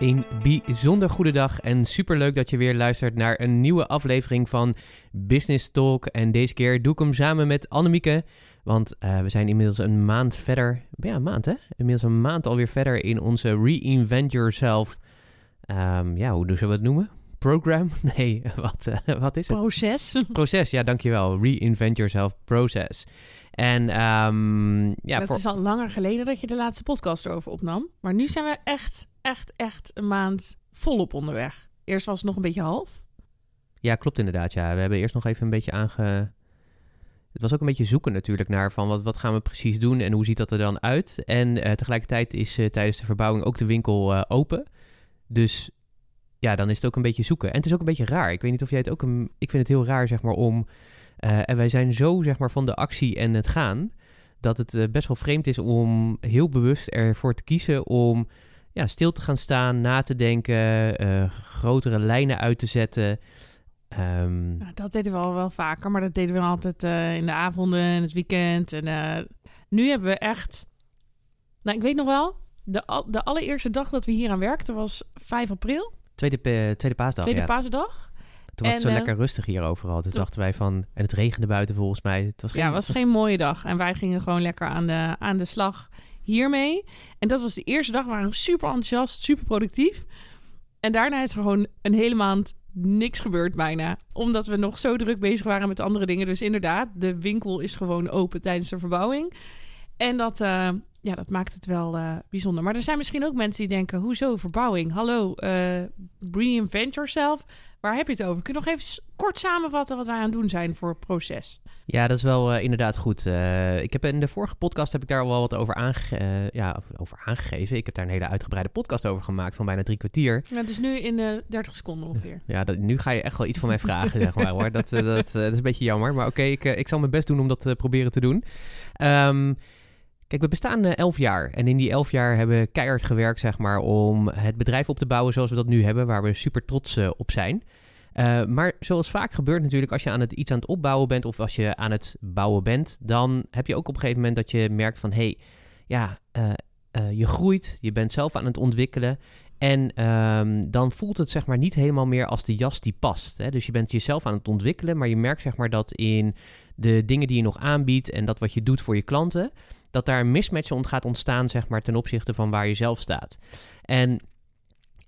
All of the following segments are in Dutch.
Een bijzonder goede dag en superleuk dat je weer luistert naar een nieuwe aflevering van Business Talk. En deze keer doe ik hem samen met Annemieke, want uh, we zijn inmiddels een maand verder. Ja, een maand hè? Inmiddels een maand alweer verder in onze Reinvent Yourself. Um, ja, hoe zullen we het noemen? Program? Nee, wat, uh, wat is het? Proces. Proces, ja, dankjewel. Reinvent Yourself Process. En um, ja, het voor... is al langer geleden dat je de laatste podcast erover opnam. Maar nu zijn we echt, echt, echt een maand volop onderweg. Eerst was het nog een beetje half. Ja, klopt inderdaad. Ja, we hebben eerst nog even een beetje aange... Het was ook een beetje zoeken natuurlijk naar van wat, wat gaan we precies doen en hoe ziet dat er dan uit. En uh, tegelijkertijd is uh, tijdens de verbouwing ook de winkel uh, open. Dus ja, dan is het ook een beetje zoeken. En het is ook een beetje raar. Ik weet niet of jij het ook een... Ik vind het heel raar, zeg maar, om en wij zijn zo zeg maar, van de actie en het gaan, dat het best wel vreemd is om heel bewust ervoor te kiezen om ja, stil te gaan staan, na te denken, uh, grotere lijnen uit te zetten. Um... Nou, dat deden we al wel vaker, maar dat deden we altijd in de avonden en het weekend. En nu hebben we echt, nou ik weet nog wel, de, de allereerste dag dat we hier aan werkten was 5 april. Tweede, tweede paasdag. Tweede ja. paasdag. Toen was het zo lekker rustig hier overal. Toen dachten wij van... En het regende buiten volgens mij. Het was geen, ja, het was geen mooie dag. En wij gingen gewoon lekker aan de, aan de slag hiermee. En dat was de eerste dag. We waren super enthousiast, super productief. En daarna is er gewoon een hele maand niks gebeurd bijna. Omdat we nog zo druk bezig waren met andere dingen. Dus inderdaad, de winkel is gewoon open tijdens de verbouwing. En dat, uh, ja, dat maakt het wel uh, bijzonder. Maar er zijn misschien ook mensen die denken... hoezo verbouwing? Hallo, uh, reinvent yourself. Waar heb je het over? Kun je nog even kort samenvatten wat wij aan het doen zijn voor het proces? Ja, dat is wel uh, inderdaad goed. Uh, ik heb in de vorige podcast heb ik daar wel wat over, aange uh, ja, over aangegeven. Ik heb daar een hele uitgebreide podcast over gemaakt van bijna drie kwartier. Ja, dus nu in 30 seconden ongeveer. Ja, dat, nu ga je echt wel iets van mij vragen, zeg maar hoor. Dat, dat, dat, is een beetje jammer. Maar oké, okay, ik, ik zal mijn best doen om dat te proberen te doen. Um, Kijk, we bestaan uh, elf jaar. En in die elf jaar hebben we keihard gewerkt, zeg maar, om het bedrijf op te bouwen zoals we dat nu hebben, waar we super trots uh, op zijn. Uh, maar zoals vaak gebeurt natuurlijk, als je aan het, iets aan het opbouwen bent of als je aan het bouwen bent, dan heb je ook op een gegeven moment dat je merkt van, hé, hey, ja, je groeit, je bent zelf aan het ontwikkelen. En um, dan voelt het zeg maar niet helemaal meer als de jas die past. Hè? Dus je bent jezelf aan het ontwikkelen, maar je merkt zeg maar dat in de dingen die je nog aanbiedt en dat wat je doet voor je klanten, dat daar een mismatch gaat ontstaan, zeg maar, ten opzichte van waar je zelf staat. En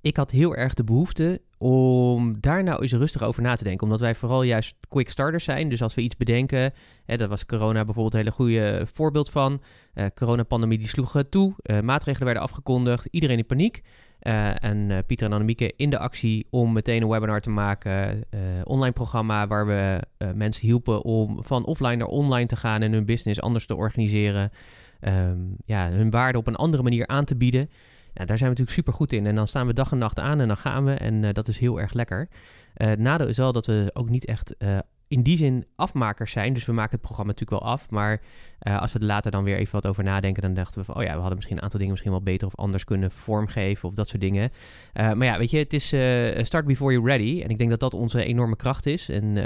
ik had heel erg de behoefte om daar nou eens rustig over na te denken. Omdat wij vooral juist quick starters zijn. Dus als we iets bedenken, hè, dat was corona bijvoorbeeld een hele goede voorbeeld van. Uh, coronapandemie die sloeg toe, uh, maatregelen werden afgekondigd, iedereen in paniek. Uh, en uh, Pieter en Annemieke in de actie om meteen een webinar te maken. Uh, online programma waar we mensen hielpen om van offline naar online te gaan en hun business anders te organiseren. Um, ja, hun waarde op een andere manier aan te bieden. Daar zijn we natuurlijk super goed in. En dan staan we dag en nacht aan en dan gaan we. En dat is heel erg lekker. het nadeel is wel dat we ook niet echt in die zin afmakers zijn. Dus we maken het programma natuurlijk wel af. Maar uh, als we er later dan weer even wat over nadenken, dan dachten we van, oh ja, we hadden misschien een aantal dingen misschien wel beter of anders kunnen vormgeven of dat soort dingen. Uh, maar ja, weet je, het is uh, start before you're ready. En ik denk dat dat onze enorme kracht is. En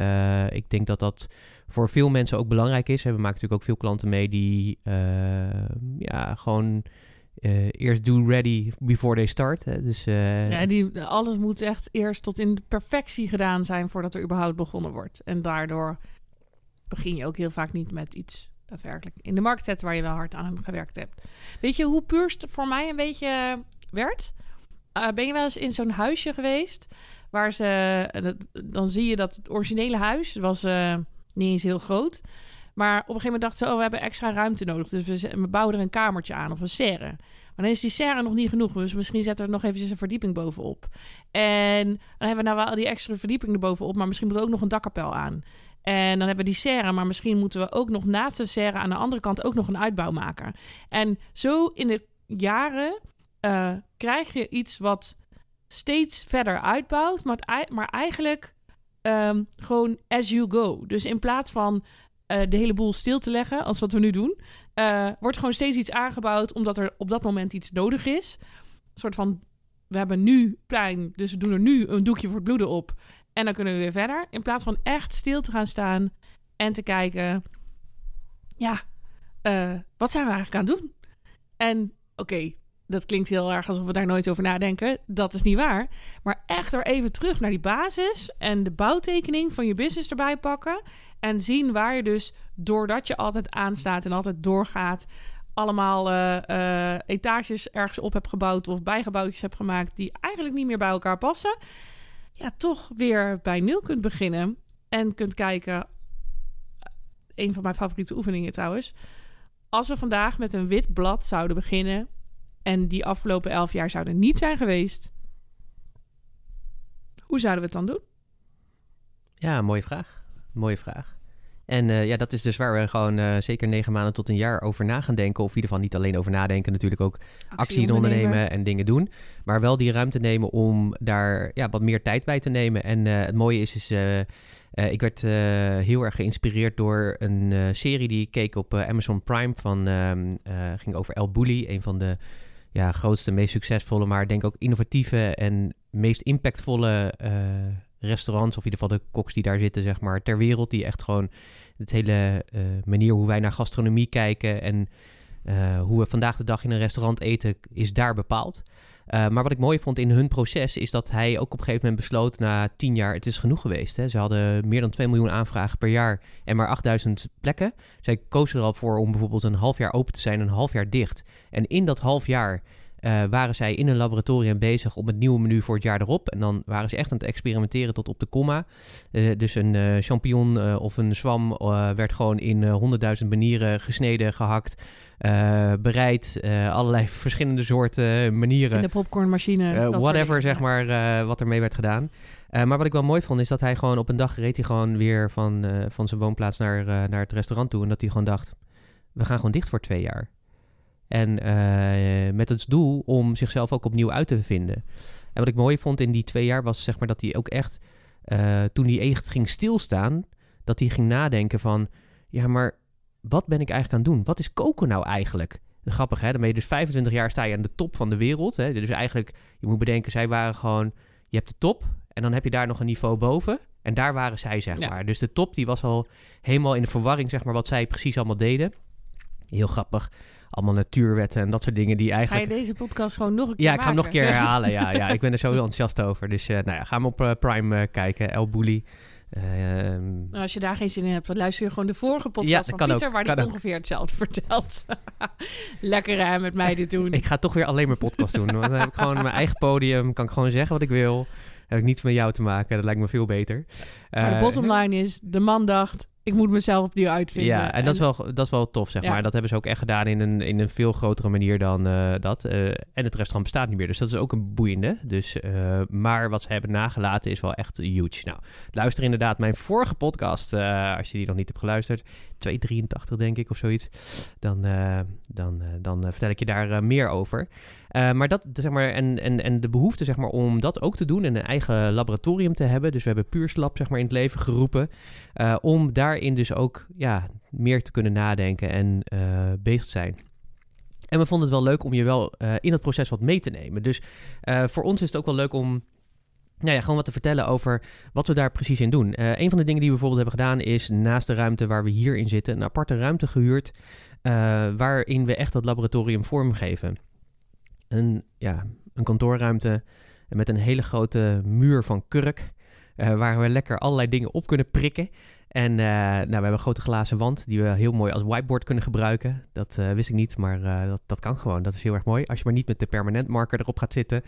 ik denk dat dat voor veel mensen ook belangrijk is. We maken natuurlijk ook veel klanten mee die ja, gewoon uh, eerst do ready before they start. Dus, uh... Ja, die, alles moet echt eerst tot in de perfectie gedaan zijn voordat er überhaupt begonnen wordt. En daardoor begin je ook heel vaak niet met iets daadwerkelijk in de markt zetten waar je wel hard aan gewerkt hebt. Weet je hoe puurst voor mij een beetje werd? eh, ben je wel eens in zo'n huisje geweest? Waar ze, eh, dan zie je dat het originele huis was eh, niet eens heel groot. Maar op een gegeven moment dachten ze, oh, we hebben extra ruimte nodig. Dus we, we bouwen er een kamertje aan of een serre. Maar dan is die serre nog niet genoeg. Dus misschien zetten we er nog eventjes een verdieping bovenop. En dan hebben we nou wel die extra verdieping erbovenop. Maar misschien moet er ook nog een dakkapel aan. En dan hebben we die serre. Maar misschien moeten we ook nog naast de serre aan de andere kant ook nog een uitbouw maken. En zo in de jaren eh, krijg je iets wat steeds verder uitbouwt. Maar, maar eigenlijk ehm, gewoon as you go. Dus in plaats van eh, de hele boel stil te leggen, als wat we nu doen, eh, wordt gewoon steeds iets aangebouwd omdat er op dat moment iets nodig is. Een soort van, we hebben nu pijn, dus we doen er nu een doekje voor het bloeden op. En dan kunnen we weer verder. In plaats van echt stil te gaan staan en te kijken, ja, eh, wat zijn we eigenlijk aan het doen? En oké, dat klinkt heel erg alsof we daar nooit over nadenken. Dat is niet waar. Maar echt er even terug naar die basis en de bouwtekening van je business erbij pakken. En zien waar je dus, doordat je altijd aanstaat en altijd doorgaat, allemaal eh, eh, etages ergens op hebt gebouwd of bijgebouwtjes hebt gemaakt die eigenlijk niet meer bij elkaar passen. Ja, toch weer bij nul kunt beginnen en kunt kijken. Een van mijn favoriete oefeningen trouwens. Als we vandaag met een wit blad zouden beginnen en die afgelopen elf jaar zouden niet zijn geweest, hoe zouden we het dan doen? Ja, mooie vraag. Mooie vraag. En eh, ja, dat is dus waar we gewoon eh, zeker negen maanden tot een jaar over na gaan denken. Of in ieder geval niet alleen over nadenken, natuurlijk ook actie ondernemen en dingen doen. Maar wel die ruimte nemen om daar ja, wat meer tijd bij te nemen. En eh, het mooie is, is eh, ik werd heel erg geïnspireerd door een serie die ik keek op Amazon Prime. Van, ehm, eh, ging over El Bulli, een van de ja, grootste, meest succesvolle, maar denk ook innovatieve en meest impactvolle eh, restaurants. Of in ieder geval de koks die daar zitten, zeg maar, ter wereld. Die echt gewoon het hele eh, manier hoe wij naar gastronomie kijken en eh, hoe we vandaag de dag in een restaurant eten, is daar bepaald. Uh, maar wat ik mooi vond in hun proces is dat hij ook op een gegeven moment besloot na tien jaar, het is genoeg geweest. Hè? Ze hadden meer dan 2 miljoen aanvragen per jaar en maar 8000 plekken. Zij kozen er al voor om bijvoorbeeld een half jaar open te zijn en een half jaar dicht. En in dat half jaar uh, waren zij in een laboratorium bezig op het nieuwe menu voor het jaar erop. En dan waren ze echt aan het experimenteren tot op de komma. Uh, dus een champignon of een zwam werd gewoon in honderdduizend manieren gesneden, gehakt, uh, bereid. allerlei verschillende soorten manieren. In de popcornmachine. whatever, zeg maar, uh, wat ermee werd gedaan. Uh, maar wat ik wel mooi vond, is dat hij gewoon op een dag reed hij gewoon weer van, uh, van zijn woonplaats naar, naar het restaurant toe. En dat hij gewoon dacht, we gaan gewoon dicht voor twee jaar. En uh, met het doel om zichzelf ook opnieuw uit te vinden. En wat ik mooi vond in die twee jaar was zeg maar dat hij ook echt, uh, toen hij echt ging stilstaan, dat hij ging nadenken van, ja maar wat ben ik eigenlijk aan het doen? Wat is koken nou eigenlijk? Grappig hè, dan ben je dus 25 jaar sta je aan de top van de wereld. Hè? Dus eigenlijk, je moet bedenken, zij waren gewoon, je hebt de top en dan heb je daar nog een niveau boven. En daar waren zij, zeg Ja. maar. Dus de top die was al helemaal in de verwarring, zeg maar, wat zij precies allemaal deden. Heel grappig. Allemaal natuurwetten en dat soort dingen die Ga eigenlijk... je deze podcast gewoon nog een keer Ja, ik ga hem nog een keer herhalen. Ja, ja, ik ben er zo enthousiast over. Dus eh, nou ja, ga hem op eh, Prime eh, kijken. El Bulli. Nou, als je daar geen zin in hebt, dan luister je gewoon de vorige Ja, podcast dat van kan Pieter, ook, waar hij ongeveer hetzelfde vertelt. Lekker hè, met mij dit doen. ik ga toch weer alleen maar podcast doen. Want dan heb ik gewoon mijn eigen podium. Kan ik gewoon zeggen wat ik wil. Heb ik niets met jou te maken. Dat lijkt me veel beter. maar de Eh, bottom line is, de man dacht, ik moet mezelf opnieuw uitvinden. Ja, en dat is, wel, dat is wel tof, zeg Ja. maar. Dat hebben ze ook echt gedaan in een, in een veel grotere manier dan eh, dat. Eh, en het restaurant bestaat niet meer, dus dat is ook een boeiende. Dus, maar wat ze hebben nagelaten is wel echt huge. Nou, luister inderdaad mijn vorige podcast, als je die nog niet hebt geluisterd. 283 denk ik of zoiets. Dan, dan, dan vertel ik je daar meer over. Eh, maar dat, zeg maar, en, en, en de behoefte zeg maar, om dat ook te doen en een eigen laboratorium te hebben. Dus we hebben Puurslab zeg maar, in het leven geroepen. eh, om daarin dus ook ja, meer te kunnen nadenken en eh, bezig te zijn. En we vonden het wel leuk om je wel in het proces wat mee te nemen. Dus voor ons is het ook wel leuk om nou ja, gewoon wat te vertellen over wat we daar precies in doen. Een van de dingen die we bijvoorbeeld hebben gedaan is naast de ruimte waar we hier in zitten, een aparte ruimte gehuurd. eh, waarin we echt dat laboratorium vormgeven. Een, ja, een kantoorruimte met een hele grote muur van kurk. eh, waar we lekker allerlei dingen op kunnen prikken. En eh, nou, we hebben een grote glazen wand die we heel mooi als whiteboard kunnen gebruiken. Dat eh, wist ik niet, maar dat, dat kan gewoon. Dat is heel erg mooi. Als je maar niet met de permanent marker erop gaat zitten.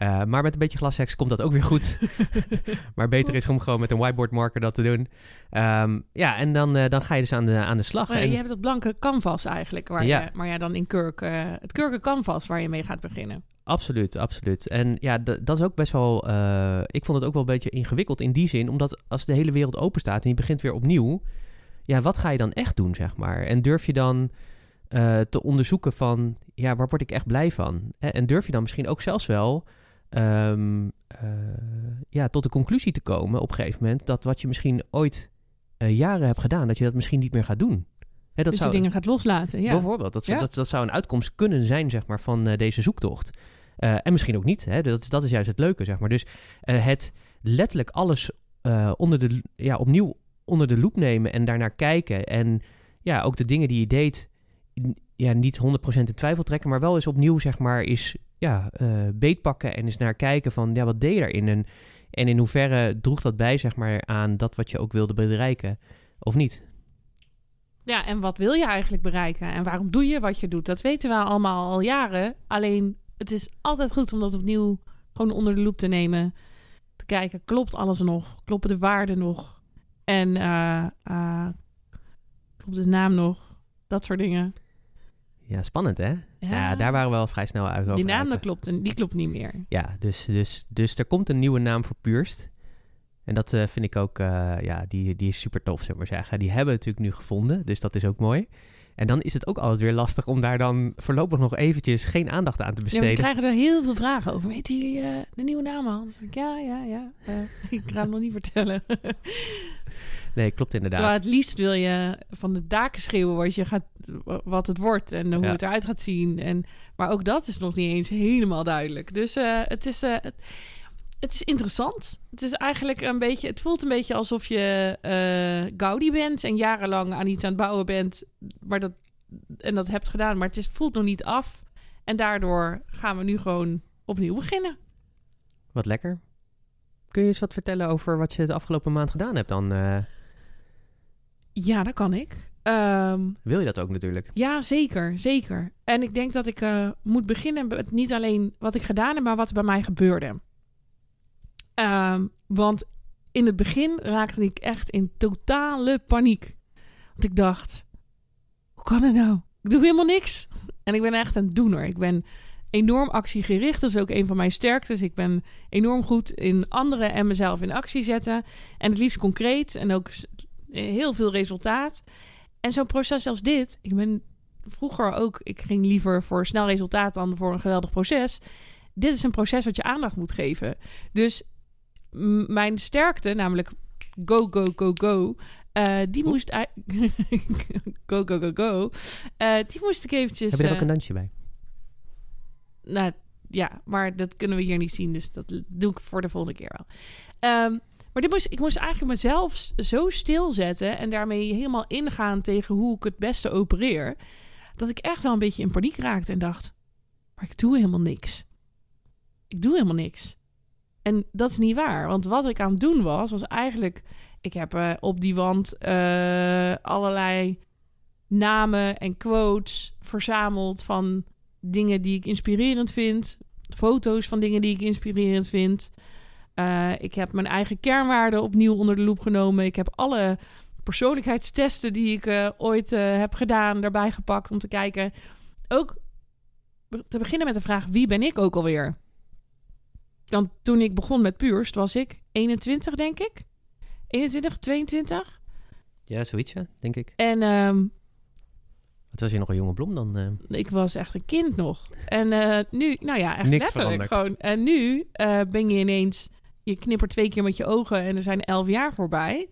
Eh, maar met een beetje glasheks komt dat ook weer goed. maar beter is om gewoon met een whiteboard marker dat te doen. Ehm, ja, en dan, eh, dan ga je dus aan de, aan de slag. Maar en, je hebt dat blanke canvas eigenlijk, waar, Ja. je, maar ja, dan in kurk, eh, het kurken canvas waar je mee gaat beginnen. Absoluut, absoluut. En ja, dat is ook best wel. ik vond het ook wel een beetje ingewikkeld in die zin, omdat als de hele wereld open staat en je begint weer opnieuw, ja, wat ga je dan echt doen, zeg maar? En durf je dan te onderzoeken van, ja, waar word ik echt blij van? En durf je dan misschien ook zelfs wel. Ehm, eh, ja, tot de conclusie te komen op een gegeven moment dat wat je misschien ooit eh, jaren hebt gedaan, dat je dat misschien niet meer gaat doen. Hè, Dat, je dingen gaat loslaten, ja. Bijvoorbeeld, dat, zou- Ja. dat, dat zou een uitkomst kunnen zijn, zeg maar, van eh, deze zoektocht. En misschien ook niet, hè? Dat, is- dat is juist het leuke, zeg maar. Dus het letterlijk alles onder de, ja, opnieuw onder de loep nemen en daarnaar kijken. En ja, ook de dingen die je deed, ja, niet 100% in twijfel trekken, maar wel eens opnieuw, zeg maar, is ja, eh, beetpakken en eens naar kijken van, ja, wat deed je daarin? En, en in hoeverre droeg dat bij, zeg maar, aan dat wat je ook wilde bereiken, of niet? Ja, en wat wil je eigenlijk bereiken? En waarom doe je wat je doet? Dat weten we allemaal al jaren. Alleen, het is altijd goed om dat opnieuw gewoon onder de loep te nemen. Te kijken, klopt alles nog? Kloppen de waarden nog? En eh, eh, klopt de naam nog? Dat soort dingen. Ja, spannend, hè? Ja, daar waren we wel vrij snel uit over. Die naam dat klopt en die klopt niet meer. Ja, dus, dus, dus er komt een nieuwe naam voor Purst. En dat eh, vind ik ook, eh, ja, die, die is super tof, zullen we maar zeggen. Die hebben we natuurlijk nu gevonden, dus dat is ook mooi. En dan is het ook altijd weer lastig om daar dan voorlopig nog eventjes geen aandacht aan te Ja, we besteden. krijgen er heel veel vragen over. Weet jullie eh, de nieuwe naam al? Ja, ja, ja. Ik ga hem nog niet vertellen. Nee, klopt inderdaad. Terwijl het liefst wil je van de daken schreeuwen wat, je gaat, wat het wordt en hoe Ja. het eruit gaat zien. En, maar ook dat is nog niet eens helemaal duidelijk. Dus eh, het, is, eh, het, het is interessant. Het is eigenlijk een beetje, het voelt een beetje alsof je eh Gaudi bent en jarenlang aan iets aan het bouwen bent. Maar dat, en dat hebt gedaan, maar het is, voelt nog niet af. En daardoor gaan we nu gewoon opnieuw beginnen. Wat lekker. Kun je eens wat vertellen over wat je de afgelopen maand gedaan hebt dan? Ja, dat kan ik. Ehm, wil je dat ook natuurlijk? Ja, zeker, zeker. En ik denk dat ik eh, moet beginnen met niet alleen wat ik gedaan heb, maar wat er bij mij gebeurde. Ehm, want in het begin raakte ik echt in totale paniek. Want ik dacht, hoe kan het nou? Ik doe helemaal niks. En ik ben echt een doener. Ik ben enorm actiegericht. Dat is ook een van mijn sterktes. Ik ben enorm goed in anderen en mezelf in actie zetten. En het liefst concreet en ook heel veel resultaat. En zo'n proces als dit, ik ben vroeger ook, ik ging liever voor snel resultaat dan voor een geweldig proces. Dit is een proces wat je aandacht moet geven. Dus mijn sterkte, namelijk go, go, go, go, eh, die moest... go, go, go, go. Eh, die moest ik eventjes... Heb je er ook eh, een dansje bij? nou ja, maar dat kunnen we hier niet zien. Dus dat doe ik voor de volgende keer wel. Ehm, maar dit moest, ik moest eigenlijk mezelf zo stilzetten. En daarmee helemaal ingaan tegen hoe ik het beste opereer. Dat ik echt wel een beetje in paniek raakte en dacht: Maar ik doe helemaal niks. Ik doe helemaal niks. En dat is niet waar. Want wat ik aan het doen was, was eigenlijk. Ik heb eh, op die wand eh, allerlei namen en quotes verzameld van dingen die ik inspirerend vind. Foto's van dingen die ik inspirerend vind. Eh, ik heb mijn eigen kernwaarden opnieuw onder de loep genomen. Ik heb alle persoonlijkheidstesten die ik eh, ooit eh, heb gedaan daarbij gepakt om te kijken. Ook te beginnen met de vraag: wie ben ik ook alweer? Want toen ik begon met Puurst was ik 21, denk ik. 21, 22. Ja, zoiets, ja, denk ik. En ehm, Wat was je nog een jonge blom dan? ik was echt een kind nog. En nu, nou ja, echt Niks letterlijk veranderd. gewoon. En nu ben je ineens, je knippert twee keer met je ogen en er zijn elf jaar voorbij.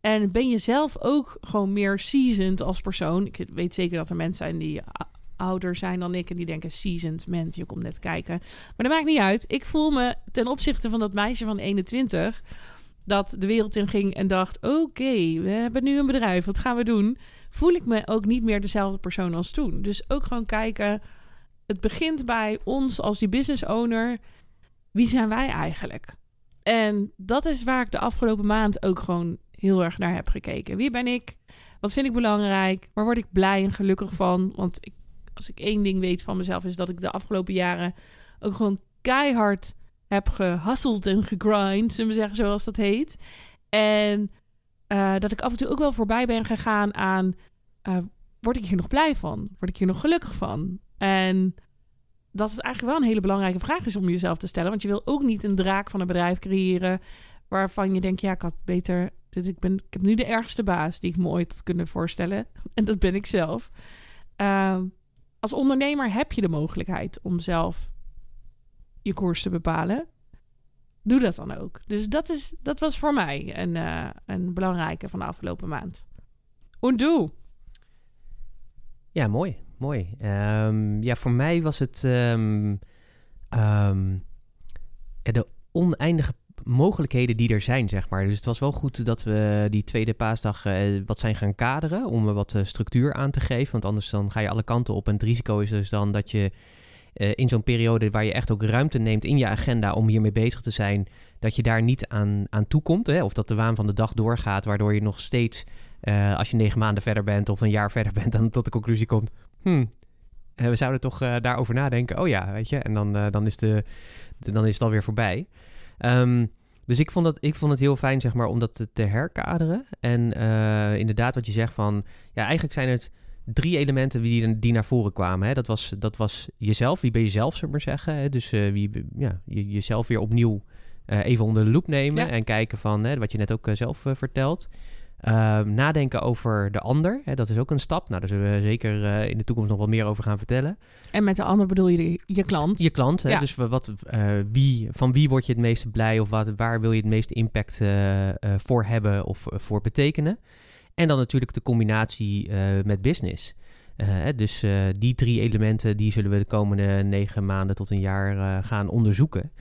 En ben je zelf ook gewoon meer seasoned als persoon. Ik weet zeker dat er mensen zijn die ouder zijn dan ik en die denken seasoned, man, je komt net kijken. Maar dat maakt niet uit. Ik voel me ten opzichte van dat meisje van 21 dat de wereld in ging en dacht: oké, we hebben nu een bedrijf, wat gaan we doen? Voel ik me ook niet meer dezelfde persoon als toen. Dus ook gewoon kijken. Het begint bij ons als die business owner. Wie zijn wij eigenlijk? En dat is waar ik de afgelopen maand ook gewoon heel erg naar heb gekeken. Wie ben ik? Wat vind ik belangrijk? Waar word ik blij en gelukkig van? Want ik, als ik één ding weet van mezelf, is dat ik de afgelopen jaren ook gewoon keihard heb gehasseld en gegrind, zullen we zeggen, zoals dat heet. En eh, dat ik af en toe ook wel voorbij ben gegaan aan... Uh, word ik hier nog blij van? Word ik hier nog gelukkig van? En dat het eigenlijk wel een hele belangrijke vraag is om jezelf te stellen. Want je wil ook niet een draak van een bedrijf creëren... waarvan je denkt, ja, ik had beter... Dit, ik, ben, ik heb nu de ergste baas die ik me ooit had kunnen voorstellen. En dat ben ik zelf. Uh, als ondernemer heb je de mogelijkheid om zelf je koers te bepalen. Doe dat dan ook. Dus dat, is, dat was voor mij een, uh, een belangrijke van de afgelopen maand. En doe. Ja, mooi. Mooi. Um, ja, voor mij was het um, um, de oneindige mogelijkheden die er zijn, zeg maar. Dus het was wel goed dat we die tweede paasdag uh, wat zijn gaan kaderen... om er wat uh, structuur aan te geven. Want anders dan ga je alle kanten op. En het risico is dus dan dat je in zo'n periode... waar je echt ook ruimte neemt in je agenda om hiermee bezig te zijn... dat je daar niet aan, aan toekomt. Hè? Of dat de waan van de dag doorgaat, waardoor je nog steeds... als je negen maanden verder bent of een jaar verder bent... dan tot de conclusie komt... Hmm, we zouden toch daarover nadenken. Oh ja, weet je. En dan, dan, is, de, de, dan is het alweer voorbij. Um, dus ik vond, dat, ik vond het heel fijn, zeg maar, om dat te, te herkaderen. En uh, inderdaad, wat je zegt van... Ja, eigenlijk zijn het drie elementen die, die naar voren kwamen. Hè. Dat, was, dat was jezelf. Wie ben je zelf, zullen maar zeggen. Hè. Dus wie, ja, je, jezelf weer opnieuw even onder de loep nemen. Ja. En kijken van, hè, wat je net ook zelf vertelt. Uh, nadenken over de ander, hè, dat is ook een stap. Nou, daar zullen we zeker uh, in de toekomst nog wat meer over gaan vertellen. En met de ander bedoel je de, je klant? Je klant, hè, ja. dus wat, uh, wie, van wie word je het meeste blij of wat, waar wil je het meeste impact voor hebben of voor betekenen? En dan natuurlijk de combinatie met business. dus die drie elementen die zullen we de komende negen maanden tot een jaar gaan onderzoeken.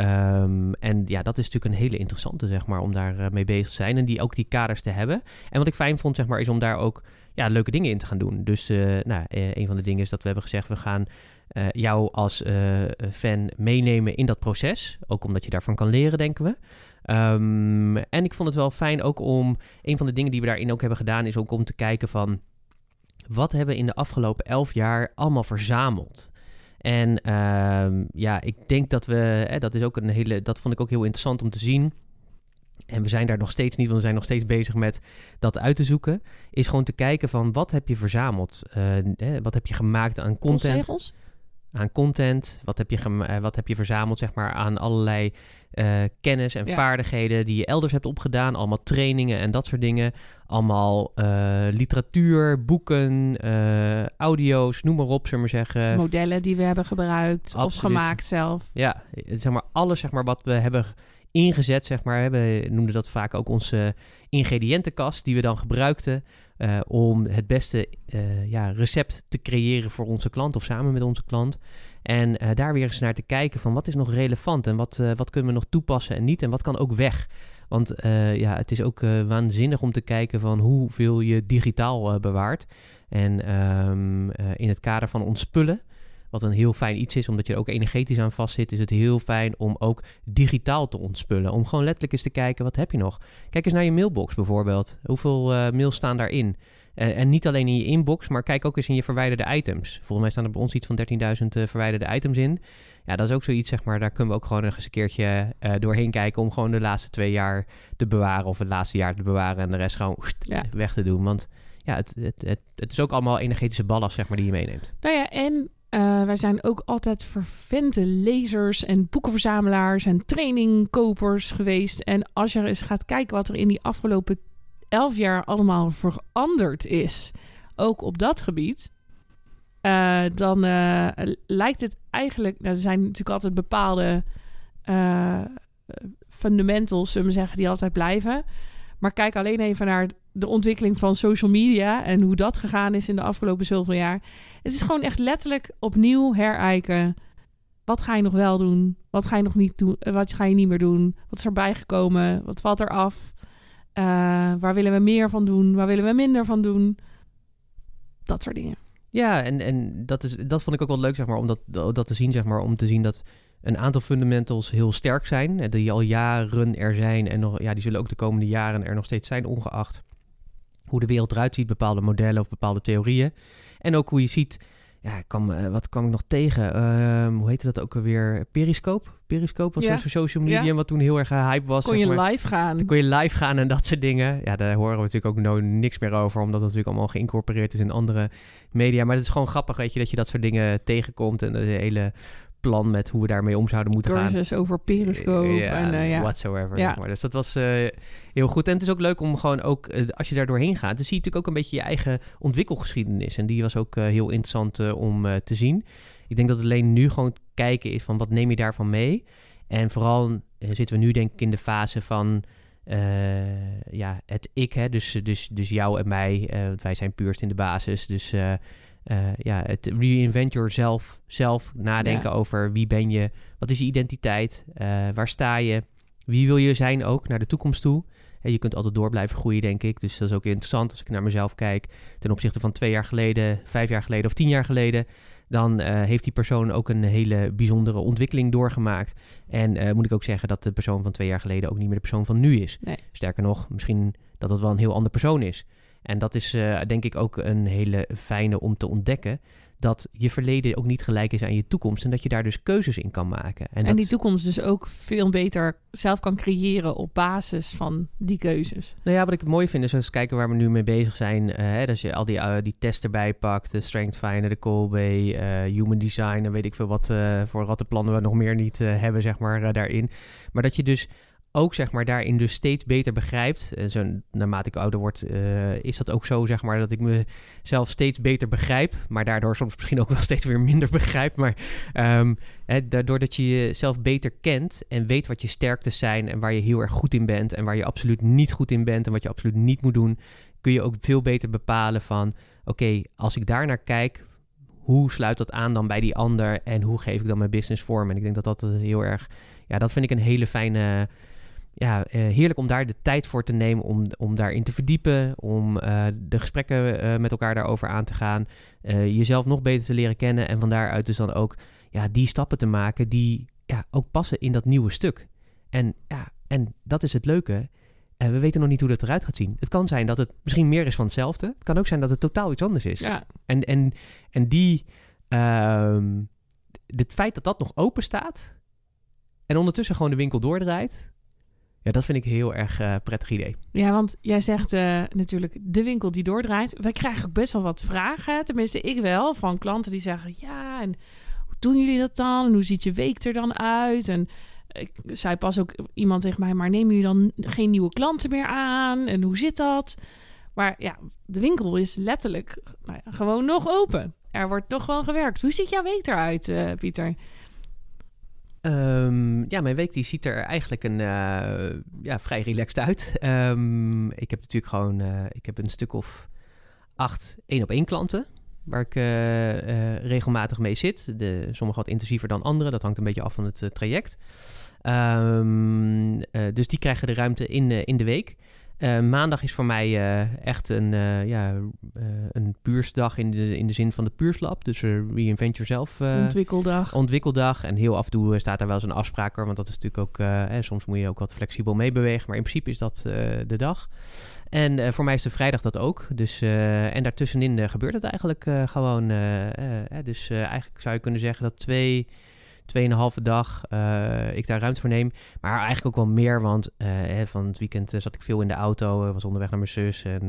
Um, en ja, dat is natuurlijk een hele interessante, zeg maar, om daar uh, mee bezig te zijn. En die ook die kaders te hebben. En wat ik fijn vond, zeg maar, is om daar ook ja, leuke dingen in te gaan doen. Dus uh, nou, uh, een van de dingen is dat we hebben gezegd, we gaan jou als fan meenemen in dat proces. Ook omdat je daarvan kan leren, denken we. Um, en ik vond het wel fijn ook om, een van de dingen die we daarin ook hebben gedaan, is ook om te kijken van, wat hebben we in de afgelopen elf jaar allemaal verzameld? En uh, ja, ik denk dat we, hè, dat is ook een hele, dat vond ik ook heel interessant om te zien. En we zijn daar nog steeds niet, we zijn nog steeds bezig met dat uit te zoeken. Is gewoon te kijken van wat heb je verzameld? Uh, wat heb je gemaakt aan content? Aan content. Wat heb je, uh, wat heb je verzameld, zeg maar, aan allerlei uh, kennis en ja. vaardigheden die je elders hebt opgedaan. Allemaal trainingen en dat soort dingen. Allemaal uh, literatuur, boeken, uh, audio's, noem maar op, zullen we zeggen. Modellen die we hebben gebruikt Absoluut. of gemaakt zelf. Ja, zeg maar alles zeg maar, wat we hebben ingezet, zeg maar. We noemden dat vaak ook onze ingrediëntenkast die we dan gebruikten. Uh, om het beste uh, ja, recept te creëren voor onze klant of samen met onze klant. En uh, daar weer eens naar te kijken van wat is nog relevant en wat, wat kunnen we nog toepassen en niet en wat kan ook weg. Want ja, het is ook waanzinnig om te kijken van hoeveel je digitaal bewaart. En um, in het kader van ontspullen wat een heel fijn iets is, omdat je er ook energetisch aan vastzit, is het heel fijn om ook digitaal te ontspullen. Om gewoon letterlijk eens te kijken, wat heb je nog? Kijk eens naar je mailbox bijvoorbeeld. Hoeveel uh, mails staan daarin? Uh, en niet alleen in je inbox, maar kijk ook eens in je verwijderde items. Volgens mij staan er bij ons iets van 13.000 uh, verwijderde items in. Ja, dat is ook zoiets, zeg maar, daar kunnen we ook gewoon eens een keertje uh, doorheen kijken... om gewoon de laatste twee jaar te bewaren of het laatste jaar te bewaren... en de rest gewoon ja. weg te doen. Want ja, het, het, het, het is ook allemaal energetische ballast, zeg maar, die je meeneemt. Nou ja, en uh, wij zijn ook altijd vervente lezers en boekenverzamelaars en trainingkopers geweest. En als je eens gaat kijken wat er in die afgelopen elf jaar allemaal veranderd is, ook op dat gebied, uh, dan uh, lijkt het eigenlijk. Nou, er zijn natuurlijk altijd bepaalde fundamentals, zullen we zeggen, die altijd blijven. Maar kijk alleen even naar de ontwikkeling van social media en hoe dat gegaan is in de afgelopen zoveel jaar. Het is gewoon echt letterlijk opnieuw herijken. Wat ga je nog wel doen? Wat ga je nog niet doen? Wat ga je niet meer doen? Wat is erbij gekomen? Wat valt er af? Uh, waar willen we meer van doen? Waar willen we minder van doen? Dat soort dingen. Ja, en, en dat, is, dat vond ik ook wel leuk, zeg maar, om dat, dat te zien, zeg maar, om te zien dat een aantal fundamentals heel sterk zijn. Die al jaren er zijn en nog, ja, die zullen ook de komende jaren er nog steeds zijn, ongeacht hoe de wereld eruit ziet, bepaalde modellen of bepaalde theorieën. En ook hoe je ziet ja, kwam, eh, wat kwam ik nog tegen? Ehm, hoe heette dat ook alweer? Periscope? Periscope was Ja. zo'n social media Ja. wat toen heel erg hype was. Kon zeg je maar. live gaan? Dan kon je live gaan en dat soort dingen. Ja, daar horen we natuurlijk ook no, niks meer over, omdat het natuurlijk allemaal geïncorporeerd is in andere media. Maar het is gewoon grappig, weet je, dat je dat soort dingen tegenkomt en een hele plan met hoe we daarmee om zouden moeten gaan. Cursus over Periscope. Ja, en, eh, ja. whatsoever. Ja. maar. Dus dat was eh, heel goed. En het is ook leuk om gewoon ook, eh, als je daar doorheen gaat, dan zie je natuurlijk ook een beetje je eigen ontwikkelgeschiedenis. En die was ook heel interessant om te zien. Ik denk dat het alleen nu gewoon kijken is van wat neem je daarvan mee. En vooral zitten we nu denk ik in de fase van ja, het ik, hè? Dus, dus, dus jou en mij, want wij zijn puurst in de basis. Dus eh, ja, het reinvent yourself, zelf nadenken Ja. over wie ben je, wat is je identiteit, eh, waar sta je, wie wil je zijn ook naar de toekomst toe. En je kunt altijd door blijven groeien, denk ik. Dus dat is ook interessant als ik naar mezelf kijk ten opzichte van twee jaar geleden, vijf jaar geleden of tien jaar geleden. Dan eh, heeft die persoon ook een hele bijzondere ontwikkeling doorgemaakt. En moet ik ook zeggen dat de persoon van twee jaar geleden ook niet meer de persoon van nu is. Nee. Sterker nog, misschien dat het wel een heel ander persoon is. En dat is eh, denk ik ook een hele fijne om te ontdekken. Dat je verleden ook niet gelijk is aan je toekomst. En dat je daar dus keuzes in kan maken. En, En, dat, die toekomst dus ook veel beter zelf kan creëren op basis van die keuzes. Nou ja, wat ik mooi vind is eens kijken waar we nu mee bezig zijn. eh, hè, dat je al die, eh, die tests erbij pakt. De Strength Finder, de Colby, Human Design. En weet ik veel wat voor rattenplannen we nog meer niet hebben, zeg maar, daarin. Maar dat je dus ook, zeg maar, daarin dus steeds beter begrijpt. En zo, naarmate ik ouder word, eh, is dat ook zo, zeg maar, dat ik mezelf steeds beter begrijp. Maar daardoor soms misschien ook wel steeds weer minder begrijp. Maar ehm, hè, daardoor dat je jezelf beter kent en weet wat je sterktes zijn en waar je heel erg goed in bent en waar je absoluut niet goed in bent en wat je absoluut niet moet doen, kun je ook veel beter bepalen van, oké, als ik daar naar kijk, hoe sluit dat aan dan bij die ander en hoe geef ik dan mijn business vorm? En ik denk dat dat heel erg, ja, dat vind ik een hele fijne, ja, eh, heerlijk om daar de tijd voor te nemen om, om daarin te verdiepen, om eh, de gesprekken eh, met elkaar daarover aan te gaan, jezelf nog beter te leren kennen en van daaruit dus dan ook ja, die stappen te maken die ja, ook passen in dat nieuwe stuk. En, ja, en dat is het leuke. We weten nog niet hoe dat eruit gaat zien. Het kan zijn dat het misschien meer is van hetzelfde. Het kan ook zijn dat het totaal iets anders is. Ja, En, en, en die, ehm, het feit dat dat nog open staat en ondertussen gewoon de winkel doordraait, ja, dat vind ik heel erg eh, prettig idee. ja want jij zegt eh, natuurlijk de winkel die doordraait. Wij krijgen ook best wel wat vragen, tenminste ik wel, van klanten die zeggen... ja, en hoe doen jullie dat dan? En hoe ziet je week er dan uit? En ik zei pas ook iemand tegen mij... maar nemen jullie dan geen nieuwe klanten meer aan? En hoe zit dat? Maar ja, de winkel is letterlijk nou ja, gewoon nog open. Er wordt nog gewoon gewerkt. Hoe ziet jouw week eruit, eh, Pieter? Ehm, ja, mijn week die ziet er eigenlijk een, eh, ja, vrij relaxed uit. Ehm, ik heb natuurlijk gewoon eh, ik heb een stuk of acht één-op-één klanten... waar ik eh, regelmatig mee zit. De, sommige wat intensiever dan andere. Dat hangt een beetje af van het traject. Ehm, eh, dus die krijgen de ruimte in, in de week. Eh, maandag is voor mij eh, echt een, eh ja, een puursdag in de, in de zin van de puurslab. Dus reinvent yourself. Ontwikkeldag. ontwikkeldag. En heel af en toe staat daar wel eens een afspraak. Want dat is natuurlijk ook... eh, soms moet je ook wat flexibel meebewegen. Maar in principe is dat de dag. En voor mij is de vrijdag dat ook. Dus, en daartussenin gebeurt het eigenlijk gewoon. dus eigenlijk zou je kunnen zeggen dat twee... Tweeënhalve dag eh, ik daar ruimte voor neem. Maar eigenlijk ook wel meer, want eh, hè, van het weekend eh, zat ik veel in de auto. was onderweg naar mijn zus en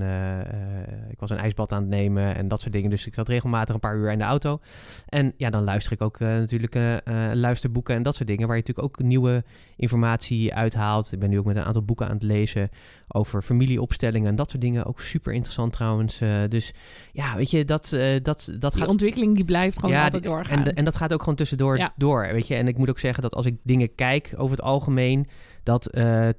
ik was een ijsbad aan het nemen en dat soort dingen. Dus ik zat regelmatig een paar uur in de auto. En ja, dan luister ik ook natuurlijk luisterboeken en dat soort dingen. Waar je natuurlijk ook nieuwe informatie uithaalt. Ik ben nu ook met een aantal boeken aan het lezen over familieopstellingen en dat soort dingen. Ook super interessant trouwens. Dus ja, weet je, dat, dat, dat Die gaat ontwikkeling die blijft gewoon altijd die- doorgaan. En, en dat gaat ook gewoon tussendoor Ja. door, weet je. En ik moet ook zeggen dat als ik dingen kijk over het algemeen... dat eh 80%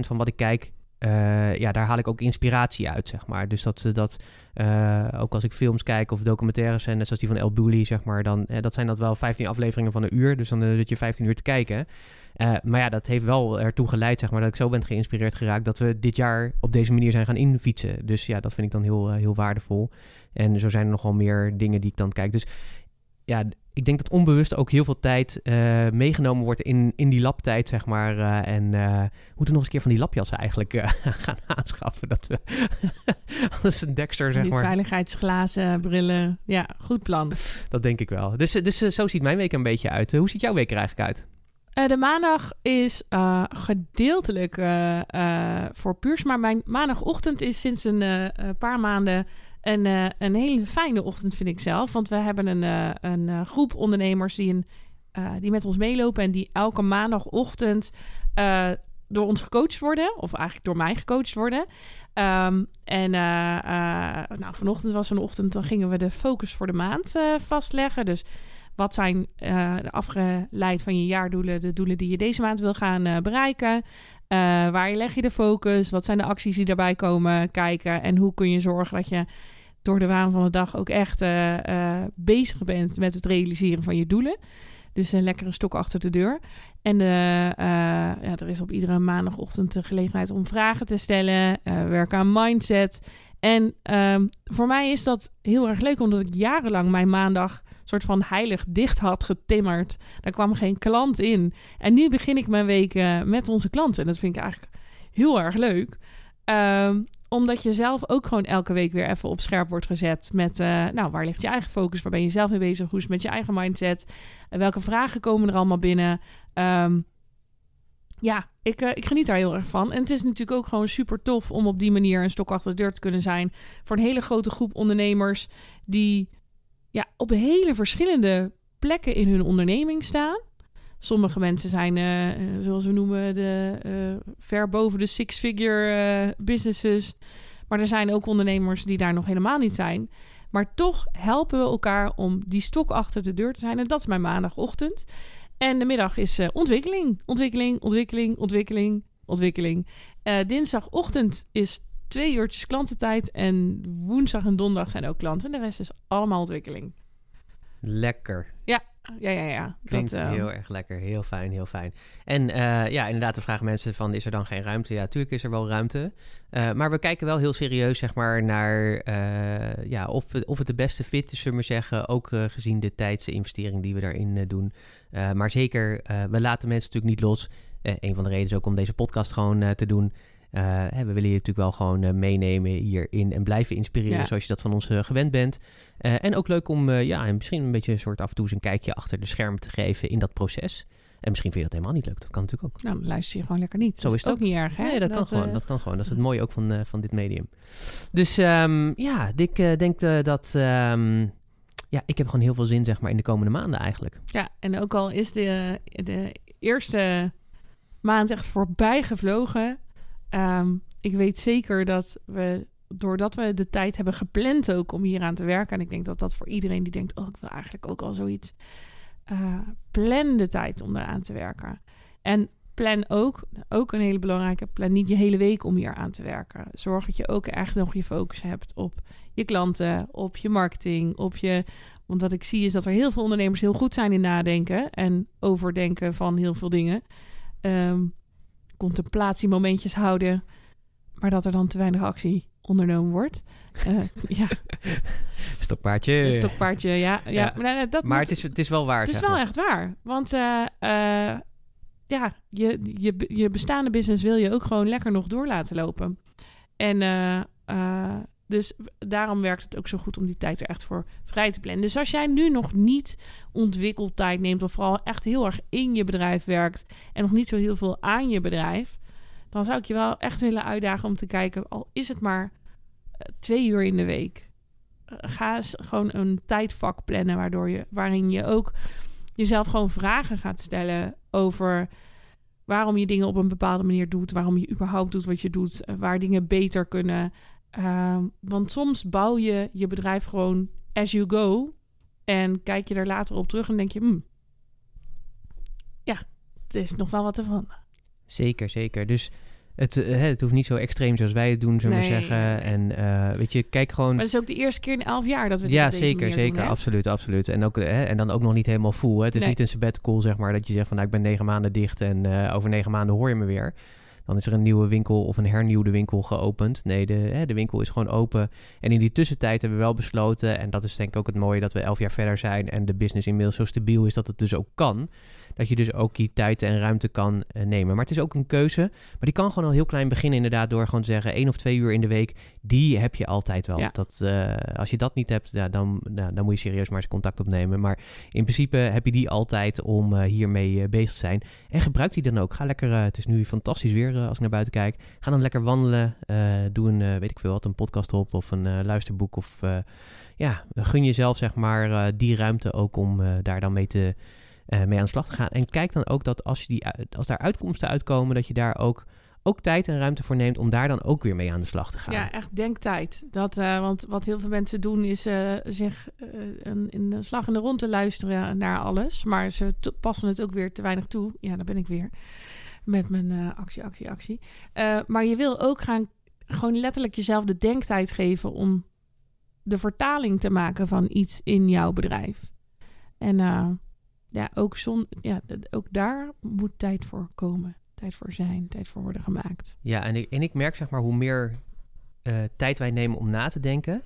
van wat ik kijk, eh, ja, daar haal ik ook inspiratie uit, zeg maar. Dus dat, dat eh, ook als ik films kijk of documentaires en net zoals die van El Bulli, zeg maar... dan eh, dat zijn dat wel 15 afleveringen van een uur. Dus dan eh, zit je 15 uur te kijken. Eh, maar ja, dat heeft wel ertoe geleid, zeg maar, dat ik zo ben geïnspireerd geraakt... dat we dit jaar op deze manier zijn gaan infietsen. Dus ja, dat vind ik dan heel, eh, heel waardevol. En zo zijn er nog wel meer dingen die ik dan kijk. Dus ja, ik denk dat onbewust ook heel veel tijd eh, meegenomen wordt in, in die labtijd, zeg maar. eh, en eh, we moeten nog eens een keer van die labjassen eigenlijk gaan aanschaffen. Dat we als een Dexter, zeg Die maar. veiligheidsglazen, brillen. Ja, goed plan. Dat denk ik wel. Dus, dus zo ziet mijn week een beetje uit. Hoe ziet jouw week er eigenlijk uit? De maandag is gedeeltelijk voor puurs. Maar mijn maandagochtend is sinds een een paar maanden een, eh, een hele fijne ochtend, vind ik zelf. Want we hebben een, eh, een eh, groep ondernemers die, die met ons meelopen... en die elke maandagochtend door ons gecoacht worden. Of eigenlijk door mij gecoacht worden. Ehm, en nou, vanochtend was een ochtend, dan gingen we de focus voor de maand vastleggen. Dus wat zijn afgeleid van je jaardoelen, de doelen die je deze maand wil gaan bereiken? Waar leg je de focus? Wat zijn de acties die daarbij komen kijken? En hoe kun je zorgen dat je door de waan van de dag ook echt eh, eh, bezig bent met het realiseren van je doelen? Dus een lekkere stok achter de deur. En eh, eh, ja, er is op iedere maandagochtend de gelegenheid om vragen te stellen, eh, werken aan mindset. En ehm, voor mij is dat heel erg leuk, omdat ik jarenlang mijn maandag soort van heilig dicht had getimmerd. Daar kwam geen klant in. En nu begin ik mijn week eh, met onze klanten. En dat vind ik eigenlijk heel erg leuk. Ehm, omdat je zelf ook gewoon elke week weer even op scherp wordt gezet met, eh, nou, waar ligt je eigen focus? Waar ben je zelf mee bezig? Hoe is met je eigen mindset? En welke vragen komen er allemaal binnen? Ehm, ja, ik, eh, ik geniet daar heel erg van. En het is natuurlijk ook gewoon super tof om op die manier een stok achter de deur te kunnen zijn voor een hele grote groep ondernemers die ja, op hele verschillende plekken in hun onderneming staan. Sommige mensen zijn, eh, zoals we noemen, de, eh, ver boven de six-figure eh, businesses. Maar er zijn ook ondernemers die daar nog helemaal niet zijn. Maar toch helpen we elkaar om die stok achter de deur te zijn. En dat is mijn maandagochtend. En de middag is ontwikkeling. Ontwikkeling, ontwikkeling, ontwikkeling, ontwikkeling. Dinsdagochtend is twee uurtjes klantentijd. En woensdag en donderdag zijn ook klanten. En de rest is allemaal ontwikkeling. Lekker. Ja, ja, ja. Klinkt Dat, eh, heel erg lekker. Heel fijn, heel fijn. En eh, ja, inderdaad, de vragen mensen van, is er dan geen ruimte? Ja, natuurlijk is er wel ruimte. Eh, maar we kijken wel heel serieus, zeg maar, naar eh, ja, of, het- of het de beste fit is, zullen we zeggen. Ook gezien de tijdsinvestering die we daarin doen. Maar zeker, we laten mensen natuurlijk niet los. Een van de redenen is ook om deze podcast gewoon te doen. Eh, hè, we willen je natuurlijk wel gewoon eh, meenemen hierin en blijven inspireren Ja. zoals je dat van ons eh, gewend bent. En ook leuk om ja, en misschien een beetje een soort af en toe eens een kijkje achter de scherm te geven in dat proces. En misschien vind je dat helemaal niet leuk. Dat kan natuurlijk ook. Nou, luister je gewoon lekker niet. Zo dat is het ook niet erg, hè? Nee, dat, kan gewoon. Dat kan gewoon. Dat is het mooie ook van, van dit medium. Dus ehm, ja, ik eh, denk dat... ehm, ja, ik heb gewoon heel veel zin zeg maar in de komende maanden eigenlijk. Ja, en ook al is de, de eerste maand echt voorbij gevlogen. Ehm, ik weet zeker dat we, doordat we de tijd hebben gepland ook om hier aan te werken. En ik denk dat dat voor iedereen die denkt, oh, ik wil eigenlijk ook al zoiets. eh, plan de tijd om eraan te werken. En plan ook, ook een hele belangrijke, plan niet je hele week om hier aan te werken. Zorg dat je ook echt nog je focus hebt op je klanten, op je marketing, op je want wat ik zie is dat er heel veel ondernemers heel goed zijn in nadenken en overdenken van heel veel dingen. Ehm contemplatiemomentjes houden, maar dat er dan te weinig actie ondernomen wordt. Eh, ja, Stokpaardje. een stokpaardje, ja. ja. Ja. Maar, nee, nee, dat maar moet- het is, het is wel waar. het is wel maar. echt waar. Want eh, eh, ja, je, je, je bestaande business wil je ook gewoon lekker nog door laten lopen. En eh, eh, dus daarom werkt het ook zo goed om die tijd er echt voor vrij te plannen. Dus als jij nu nog niet ontwikkeltijd neemt, of vooral echt heel erg in je bedrijf werkt en nog niet zo heel veel aan je bedrijf, dan zou ik je wel echt willen uitdagen om te kijken, al is het maar eh, twee uur in de week. Eh, Ga eens gewoon een tijdvak plannen waardoor je, waarin je ook jezelf gewoon vragen gaat stellen over waarom je dingen op een bepaalde manier doet, waarom je überhaupt doet wat je doet, eh, waar dingen beter kunnen. Ehm, want soms bouw je je bedrijf gewoon as you go en kijk je er later op terug en denk je, hmm, ja, er is nog wel wat te veranderen. Zeker, zeker. Dus het, eh, het hoeft niet zo extreem zoals wij het doen, zullen we zeggen. En eh, weet je, kijk gewoon... Maar het is ook de eerste keer in elf jaar dat we dit Ja, op deze zeker, zeker. doen, absoluut, absoluut. En, ook, eh, hè, en dan ook nog niet helemaal full. Hè. Het is Nee. niet een sabbatical, zeg maar, dat je zegt van nou, ik ben negen maanden dicht en eh, over negen maanden hoor je me weer. Dan is er een nieuwe winkel of een hernieuwde winkel geopend. Nee, de, hè, de winkel is gewoon open. En in die tussentijd hebben we wel besloten, en dat is denk ik ook het mooie dat we elf jaar verder zijn en de business inmiddels zo stabiel is dat het dus ook kan dat je dus ook die tijd en ruimte kan eh, nemen. Maar het is ook een keuze. Maar die kan gewoon al heel klein beginnen, inderdaad, door gewoon te zeggen: één of twee uur in de week, die heb je altijd wel. Ja. Dat, eh, als je dat niet hebt, ja, dan, nou, dan moet je serieus maar eens contact opnemen. Maar in principe heb je die altijd om eh, hiermee bezig te zijn. En gebruik die dan ook. Ga lekker, het is nu fantastisch weer als ik naar buiten kijk. Ga dan lekker wandelen. doe een, weet ik veel wat, een podcast op of een luisterboek. Of ja, gun jezelf zeg maar die ruimte ook om daar dan mee te mee aan de slag te gaan. En kijk dan ook dat als, je die, als daar uitkomsten uitkomen, dat je daar ook, ook tijd en ruimte voor neemt om daar dan ook weer mee aan de slag te gaan. Ja, echt denktijd. Dat, eh, want wat heel veel mensen doen is eh, zich eh, een, in de slag in de rond te luisteren naar alles. Maar ze passen het ook weer te weinig toe. Ja, daar ben ik weer. Met mijn eh, actie, actie, actie. Eh, maar je wil ook gaan gewoon letterlijk jezelf de denktijd geven om de vertaling te maken van iets in jouw bedrijf. En eh, ja, ook, zon, ja, ook daar moet tijd voor komen. Tijd voor zijn, tijd voor worden gemaakt. Ja, en ik, en ik merk zeg maar hoe meer eh, tijd wij nemen om na te denken,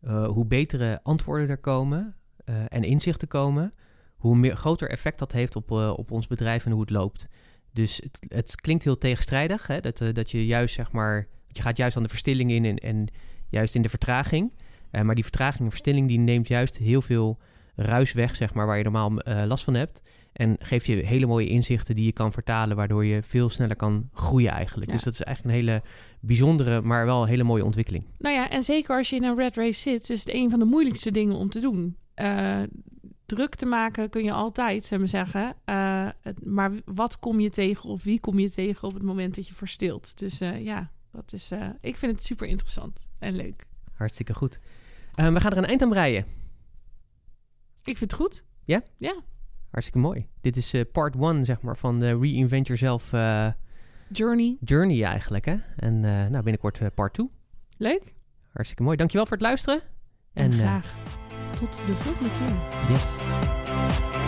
eh, hoe betere antwoorden er komen eh, en inzichten komen, hoe meer, groter effect dat heeft op, op ons bedrijf en hoe het loopt. Dus het, het klinkt heel tegenstrijdig, hè? Dat, dat je juist zeg maar, je gaat juist aan de verstilling in en, en juist in de vertraging. Maar die vertraging en verstilling die neemt juist heel veel ruis weg, zeg maar, waar je normaal eh, last van hebt. En geeft je hele mooie inzichten die je kan vertalen, waardoor je veel sneller kan groeien eigenlijk. Ja. Dus dat is eigenlijk een hele bijzondere, maar wel een hele mooie ontwikkeling. Nou ja, en zeker als je in een red race zit, is het een van de moeilijkste dingen om te doen. Eh, druk te maken kun je altijd, zullen we zeggen. Eh, maar wat kom je tegen of wie kom je tegen op het moment dat je verstilt? Dus ja, dat is, ik vind het super interessant en leuk. Hartstikke goed. We gaan er een eind aan breien. Ik vind het goed. Hartstikke mooi. Dit is eh, part one, zeg maar, van de Reinvent Yourself eh, Journey, journey eigenlijk. Hè? En eh, nou, binnenkort part two. leuk. Hartstikke mooi. Dankjewel voor het luisteren. En, En, graag tot de volgende keer. yes.